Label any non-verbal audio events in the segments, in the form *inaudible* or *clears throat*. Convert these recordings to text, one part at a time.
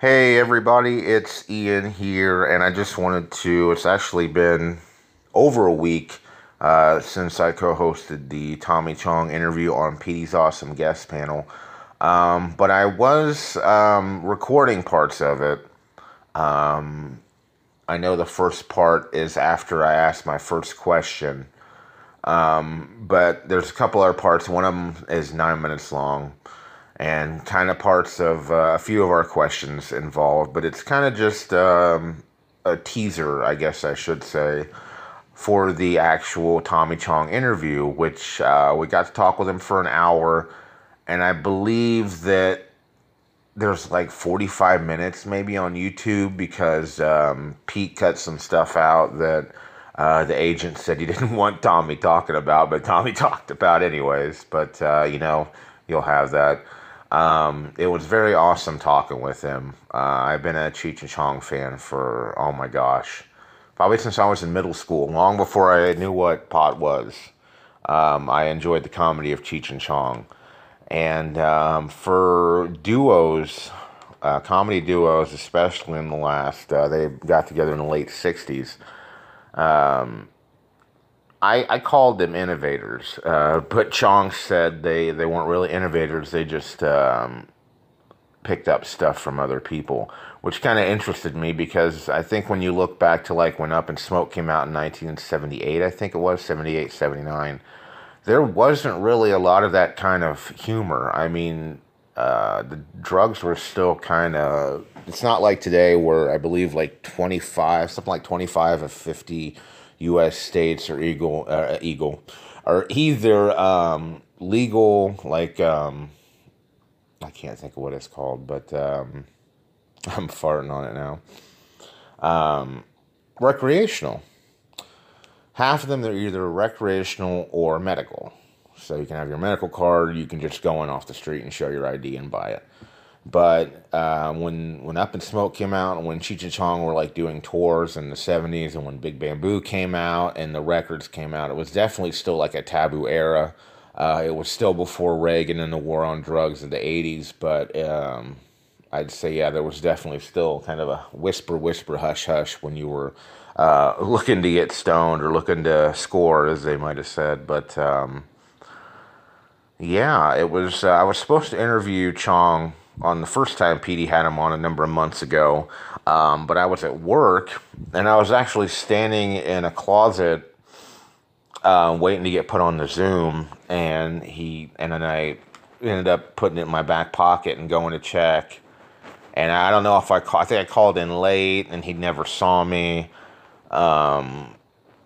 Hey everybody, it's Ian here, and I just wanted to. It's actually been over a week uh, since I co hosted the Tommy Chong interview on Petey's Awesome Guest panel. Um, but I was um, recording parts of it. Um, I know the first part is after I asked my first question. Um, but there's a couple other parts. One of them is nine minutes long and kind of parts of uh, a few of our questions involved, but it's kind of just um, a teaser, I guess I should say, for the actual Tommy Chong interview, which uh, we got to talk with him for an hour, and I believe that there's like 45 minutes maybe on YouTube because um, Pete cut some stuff out that. Uh, the agent said he *laughs* didn't want Tommy talking about, but Tommy *laughs* talked about anyways. But uh, you know, you'll have that. Um, it was very awesome talking with him. Uh, I've been a Cheech and Chong fan for, oh my gosh, probably since I was in middle school, long before I knew what pot was. Um, I enjoyed the comedy of Cheech and Chong. And um, for duos, uh, comedy duos, especially in the last, uh, they got together in the late 60s. Um, I, I called them innovators, uh, but Chong said they, they weren't really innovators. They just um, picked up stuff from other people, which kind of interested me because I think when you look back to like when Up in Smoke came out in 1978, I think it was 78, 79, there wasn't really a lot of that kind of humor. I mean, uh, the drugs were still kind of, it's not like today where I believe like 25, something like 25 of 50 U.S. states are eagle uh, eagle are either um, legal like um, I can't think of what it's called, but um, *laughs* I'm farting on it now. Um, recreational. Half of them they're either recreational or medical. So you can have your medical card. You can just go in off the street and show your ID and buy it. But uh, when when Up in Smoke came out, and when Cheech and Chong were like doing tours in the '70s, and when Big Bamboo came out, and the records came out, it was definitely still like a taboo era. Uh, it was still before Reagan and the war on drugs in the '80s, but um, I'd say yeah, there was definitely still kind of a whisper, whisper, hush, hush when you were uh, looking to get stoned or looking to score, as they might have said. But um, yeah, it was. Uh, I was supposed to interview Chong on the first time Petey had him on a number of months ago. Um, but I was at work and I was actually standing in a closet uh, waiting to get put on the Zoom. And he and then I ended up putting it in my back pocket and going to check. And I don't know if I call, I think I called in late and he never saw me. Um,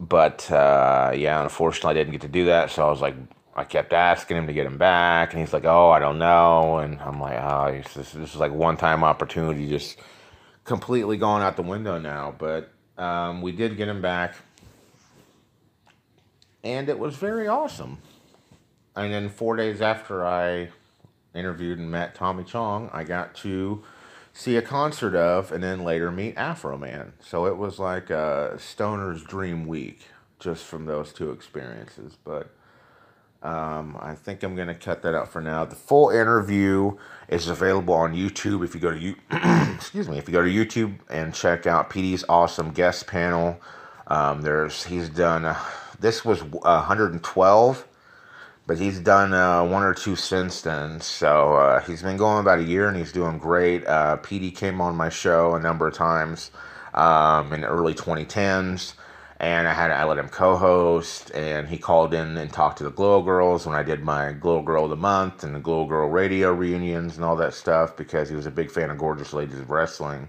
but uh, yeah, unfortunately, I didn't get to do that. So I was like I kept asking him to get him back, and he's like, "Oh, I don't know." And I'm like, "Oh, this, this is like one time opportunity, just completely gone out the window now." But um, we did get him back, and it was very awesome. And then four days after I interviewed and met Tommy Chong, I got to see a concert of, and then later meet Afroman. So it was like a stoner's dream week just from those two experiences, but. Um, I think I'm going to cut that out for now. The full interview is available on YouTube. If you go to you, *clears throat* excuse me, if you go to YouTube and check out Petey's awesome guest panel, um, there's he's done. Uh, this was 112, but he's done uh, one or two since then. So uh, he's been going about a year and he's doing great. Uh, PD came on my show a number of times um, in the early 2010s and I had I let him co-host, and he called in and talked to the Glow Girls when I did my Glow Girl of the Month and the Glow Girl Radio reunions and all that stuff because he was a big fan of Gorgeous Ladies of Wrestling.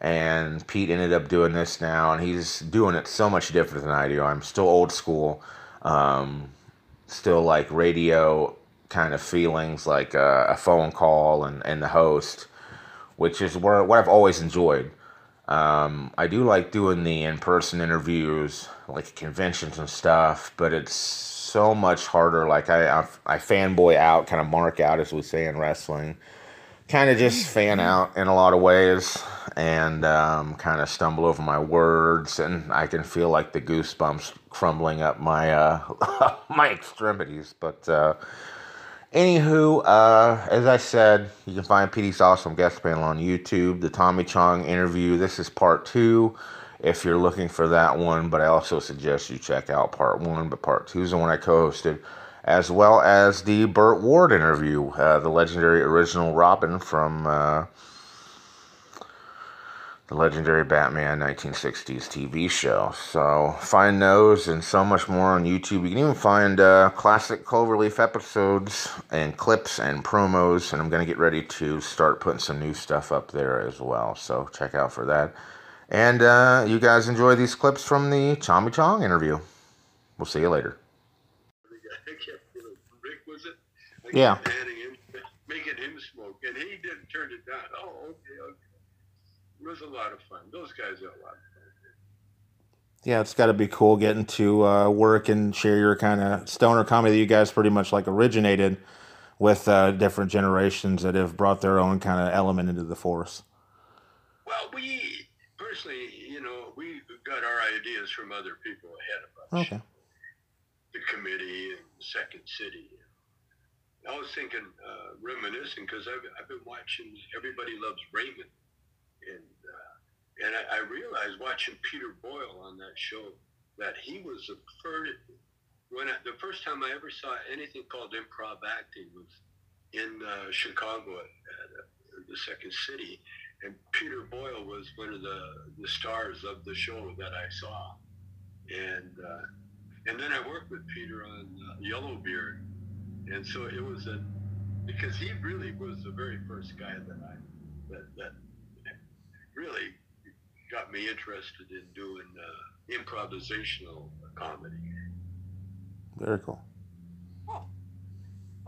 And Pete ended up doing this now, and he's doing it so much different than I do. I'm still old school, um, still like radio kind of feelings, like a, a phone call and, and the host, which is where what I've always enjoyed. Um, I do like doing the in person interviews, like conventions and stuff, but it's so much harder. Like, I, I, I fanboy out, kind of mark out, as we say in wrestling. Kind of just fan out in a lot of ways and um, kind of stumble over my words, and I can feel like the goosebumps crumbling up my uh, *laughs* my extremities. But uh, Anywho, uh, as I said, you can find Petey's Awesome Guest Panel on YouTube. The Tommy Chong interview. This is part two. If you're looking for that one, but I also suggest you check out part one. But part two is the one I co-hosted, as well as the Burt Ward interview, uh, the legendary original Robin from. Uh, the legendary Batman 1960s TV show. So find those and so much more on YouTube. You can even find uh, classic Cloverleaf episodes and clips and promos. And I'm going to get ready to start putting some new stuff up there as well. So check out for that. And uh, you guys enjoy these clips from the Tommy Chong interview. We'll see you later. Yeah. Him, making him smoke, and he didn't turn it down. Oh, okay, okay. It was a lot of fun. Those guys are a lot of fun. Yeah, it's got to be cool getting to uh, work and share your kind of stoner comedy that you guys pretty much like originated with uh, different generations that have brought their own kind of element into the force. Well, we personally, you know, we got our ideas from other people ahead of us. Okay. The committee and Second City. I was thinking, uh, reminiscing, because I've, I've been watching Everybody Loves Raymond and uh, and I, I, realized watching Peter Boyle on that show that he was the first when I, the first time I ever saw anything called improv acting was in uh, Chicago at, uh, the Second City, and Peter Boyle was one of the the stars of the show that I saw, and uh, and then I worked with Peter on uh, Yellowbeard, and so it was a because he really was the very first guy that I that that really got me interested in doing uh, improvisational comedy. Very cool. Oh,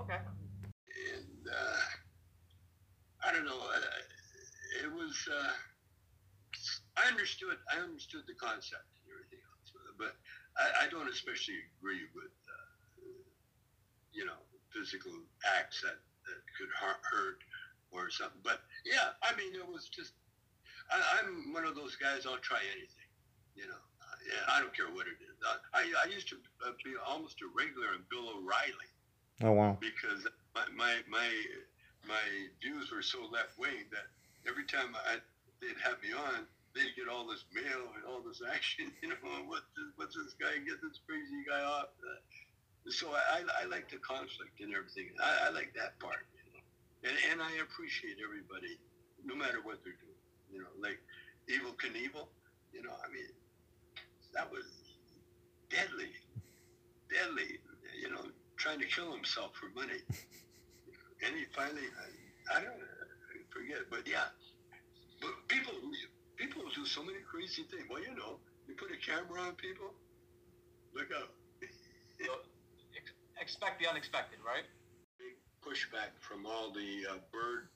okay. And uh, I don't know. Uh, it was. Uh, I understood. I understood the concept and everything else, but I, I don't especially agree with, uh, you know, physical acts that, that could hurt or something. But yeah, I mean, it was just I, am one of those guys. I'll try anything. You know, uh, yeah, I don't care what it is. I, I used to uh, be almost a regular in Bill O'Reilly. Oh wow! Because my my my, my views were so left wing that every time I they'd have me on, they'd get all this mail and all this action. *laughs* You know, what what's this guy get this crazy guy off? Uh, so I, I like the conflict and everything. I, I like that part. You know? and, and I appreciate everybody, no matter what they're doing you know, like Evel Knievel, you know, I mean, that was deadly, deadly, you know, trying to kill himself for money. And he finally, I, I don't I forget, but yeah, but people, people do so many crazy things. Well, you know, you put a camera on people, look out. expect the unexpected, right? Big pushback from all the uh, bird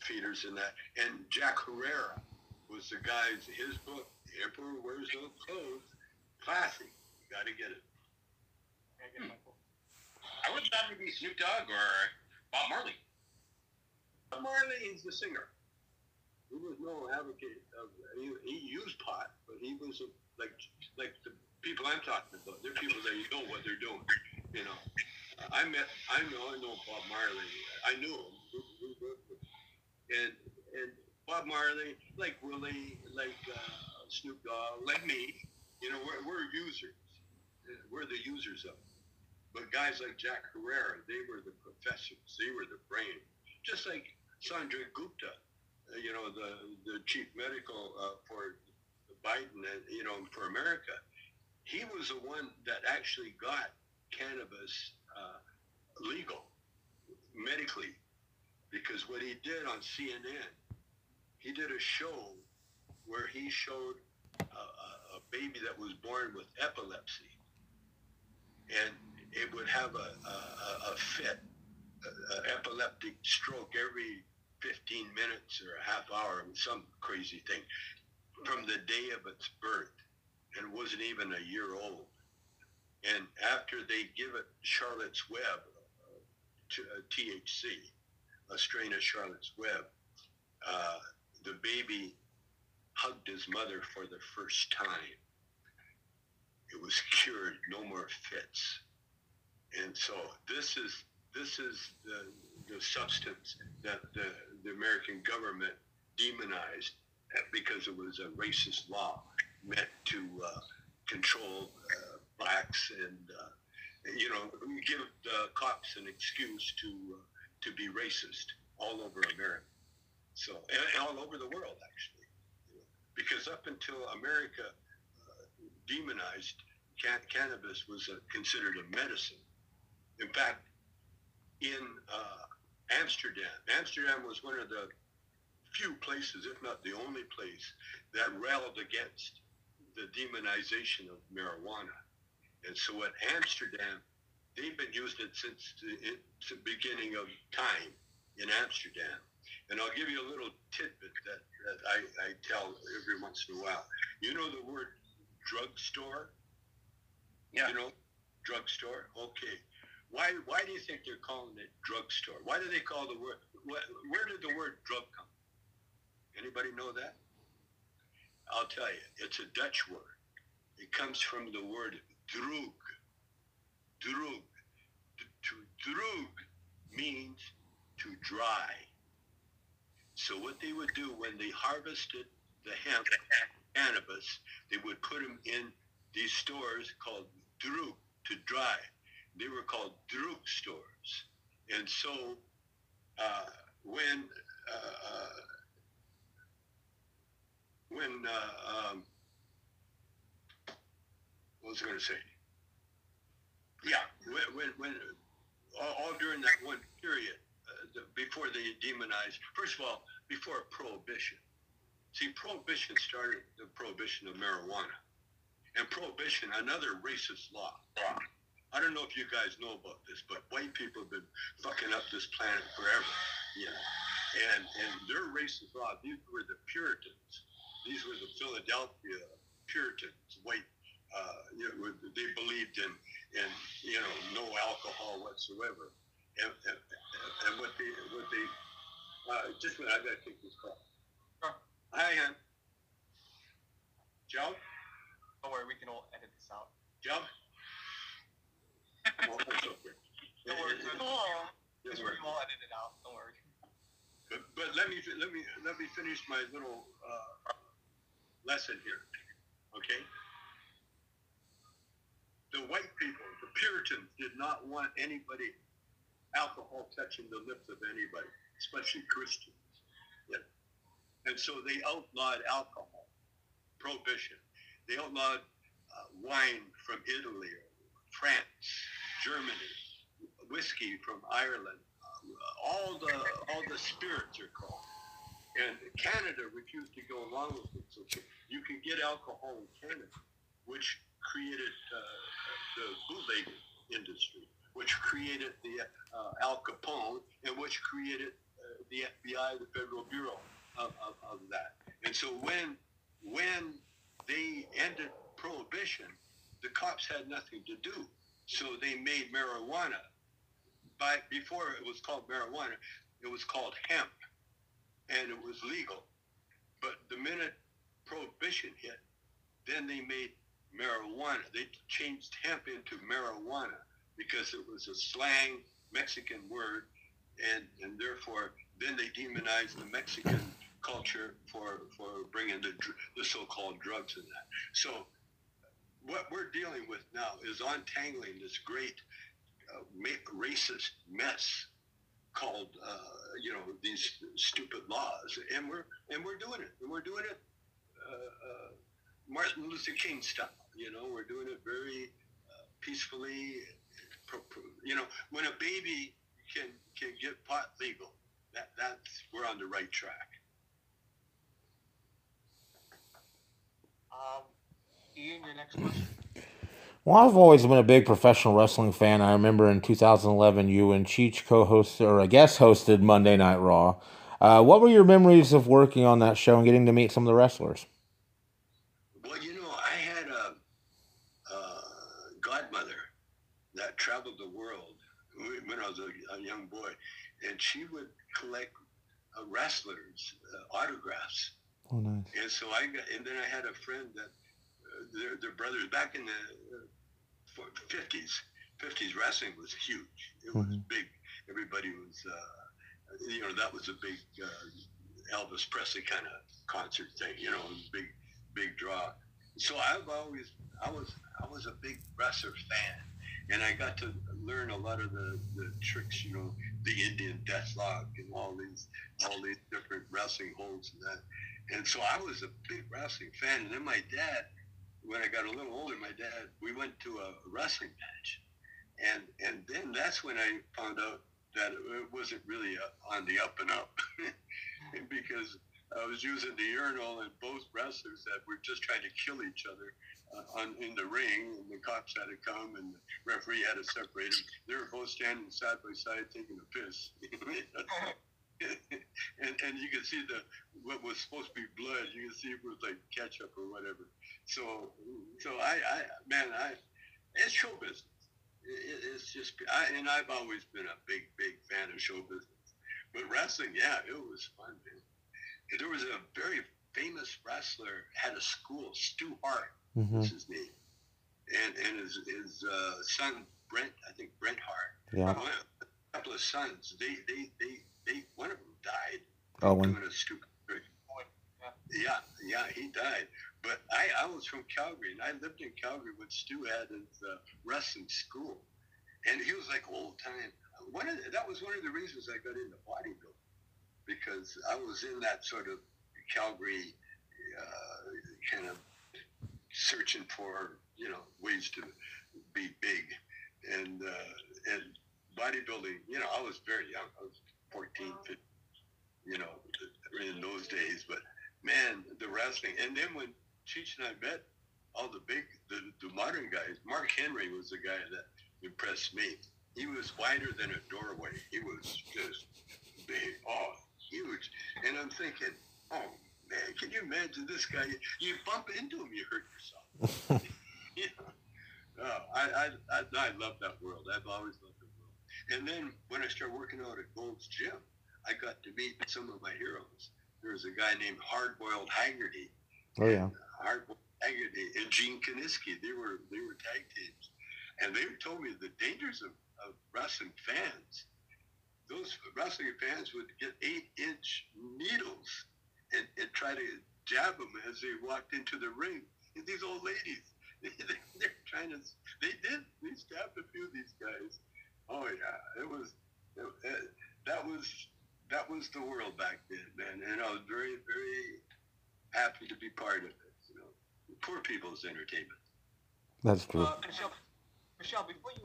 feeders in that. And Jack Herer was the guy's, his book, The Emperor Wears No Clothes, classic. You got to get it. I would that be Snoop Dogg or Bob Marley. Bob Marley is the singer. He was no advocate of, he, he used pot, but he was a, like, like the people I'm talking about. They're people that you know what they're doing, you know. I met, I know, I know Bob Marley. I knew him. We, we worked with and and Bob Marley, like Willie, like uh, Snoop Dogg, like me, you know, we're, we're users. We're the users of it. But guys like Jack Herer, they were the professors. They were the brain. Just like Sanjay Gupta, uh, you know, the, the chief medical uh, for Biden, and, you know, for America. He was the one that actually got cannabis uh, legal medically because what he did on CNN, he did a show where he showed a, a, a baby that was born with epilepsy, and it would have a, a, a fit, an epileptic stroke every 15 minutes or a half hour, some crazy thing, from the day of its birth, and wasn't even a year old. And after they give it Charlotte's Web, uh, to, uh, THC, a strain of Charlotte's Web, uh, the baby hugged his mother for the first time. It was cured, no more fits. And so this is this is the, the substance that the, the American government demonized because it was a racist law meant to uh, control uh, blacks and uh, you know give the cops an excuse to uh, to be racist all over America. So and, and all over the world actually, because up until America uh, demonized can- cannabis was uh, considered a medicine. In fact, in Amsterdam, Amsterdam was one of the few places, if not the only place, that railed against the demonization of marijuana. And so at Amsterdam, they've been using it since the beginning of time in Amsterdam. And I'll give you a little tidbit that, that I, I tell every once in a while. You know the word drugstore? Yeah. You know, drugstore? Okay. Why, why do you think they're calling it drugstore? Why do they call the word, where did the word drug come from? Anybody know that? I'll tell you, it's a Dutch word. It comes from the word droog. Droog. To droog means to dry. So what they would do when they harvested the hemp cannabis, they would put them in these stores called droog to dry. They were called droog stores. And so uh, when uh, uh when uh, um, what was I going to say? Yeah, when, when, when all, all, during that one period before they demonized, first of all, before prohibition. See, prohibition started the prohibition of marijuana, and prohibition, another racist law. I don't know if you guys know about this, but white people have been fucking up this planet forever, you know. And and their racist law, these were the Puritans these were the Philadelphia Puritans, white. Uh, you know, they believed in, in you know, no alcohol whatsoever. And, and, and what they, what they, uh, just minute, I gotta take this call. Sure. Hi, Ann. Joe? Don't worry, we can all edit this out. Joe? oh, that's okay. Don't worry, we all edit it out. Don't worry. But, but let me let me let me finish my little uh, lesson here. Okay? The white people, the Puritans, did not want anybody, alcohol touching the lips of anybody, especially Christians. Yeah. And so they outlawed alcohol, prohibition. They outlawed uh, wine from Italy, France, Germany, whiskey from Ireland. Uh, all the all the spirits are called. And Canada refused to go along with it. So you can get alcohol in Canada, which created uh, the bootleg industry, which created the uh, Al Capone, and which created uh, the FBI, the Federal Bureau of, of, of that. And so when when they ended prohibition, the cops had nothing to do. So they made marijuana. By before it was called marijuana, it was called hemp and it was legal. But the minute prohibition hit, then they made marijuana. They changed hemp into marijuana because it was a slang Mexican word, and and therefore then they demonized the Mexican culture for for bringing the the so-called drugs in that. So what we're dealing with now is untangling this great uh, racist mess called uh, you know these stupid laws, and we're and we're doing it, and we're doing it uh, uh, Martin Luther King style. You know, we're doing it very uh, peacefully. You know, when a baby can can get pot legal, that that's we're on the right track. Um, Ian, your next question. Well, I've always been a big professional wrestling fan. I remember in 2011, you and Cheech co-hosted or I guess hosted Monday Night Raw. Uh, what were your memories of working on that show and getting to meet some of the wrestlers? Well, you know, I had a, a godmother that traveled the world when I was a, a young boy, and she would collect uh, wrestlers' uh, autographs. Oh, nice. And so I got, and then I had a friend that uh, their, their brothers back in the 50s. 50s wrestling was huge. It was mm-hmm. big. everybody was, uh, you know, that was a big uh, Elvis Presley kind of concert thing. You know, was big, big draw. So I've always, I was, I was a big wrestler fan, and I got to learn a lot of the, the tricks. You know, the Indian Deathlock and all these, all these different wrestling holds and that. And so I was a big wrestling fan. And then my dad, when I got a little older, my dad, we went to a wrestling match, and and then that's when I found out that it wasn't really uh on the up and up, *laughs* because I was using the urinal and both wrestlers that were just trying to kill each other uh, on in the ring, and the cops had to come and the referee had to separate them. They were both standing side by side taking a piss. *laughs* and and you can see the what was supposed to be blood. You can see it was like ketchup or whatever. So so I I man I it's show business. It, it's just I and I've always been a big big fan of show business. But wrestling, yeah, it was fun, man. There was a very famous wrestler had a school, Stu Hart Mm-hmm. was his name, and and his his uh, son Brent, I think Brent Hart, Yeah. a couple of sons. They they they they one of them died Owen. doing a stupid. Yeah, yeah, he died. But I, I was from Calgary, and I lived in Calgary when Stu had his uh, wrestling school, and he was like old time. One of the, that was one of the reasons I got into bodybuilding because I was in that sort of Calgary uh, kind of searching for you know ways to be big, and uh, and bodybuilding. You know, I was very young. I was 14, 15, you know, in those days. But man, the wrestling, and then when Cheech and I met, all the big, the, the modern guys. Mark Henry was the guy that impressed me. He was wider than a doorway. He was just big, oh, huge. And I'm thinking, oh man, can you imagine this guy? You bump into him, you hurt yourself. *laughs* *laughs* yeah. Oh, I, I, I, I love that world. I've always loved the world. And then when I started working out at Gold's Gym, I got to meet some of my heroes. There was a guy named Hardboiled Haggerty. Oh yeah. Uh, Hardboiled Haggerty and Gene Kiniski. They were they were tag teams, and they told me the dangers of, of wrestling fans. Those wrestling fans would get eight-inch needles and, and try to jab them as they walked into the ring. And these old ladies, *laughs* they're trying to. They did. They stabbed a few of these guys. Oh yeah, it was. It, it, that was that was the world back then, man. And I was very very happy to be part of it. You know, poor people's entertainment. That's true. Uh, Michelle, Michelle, before you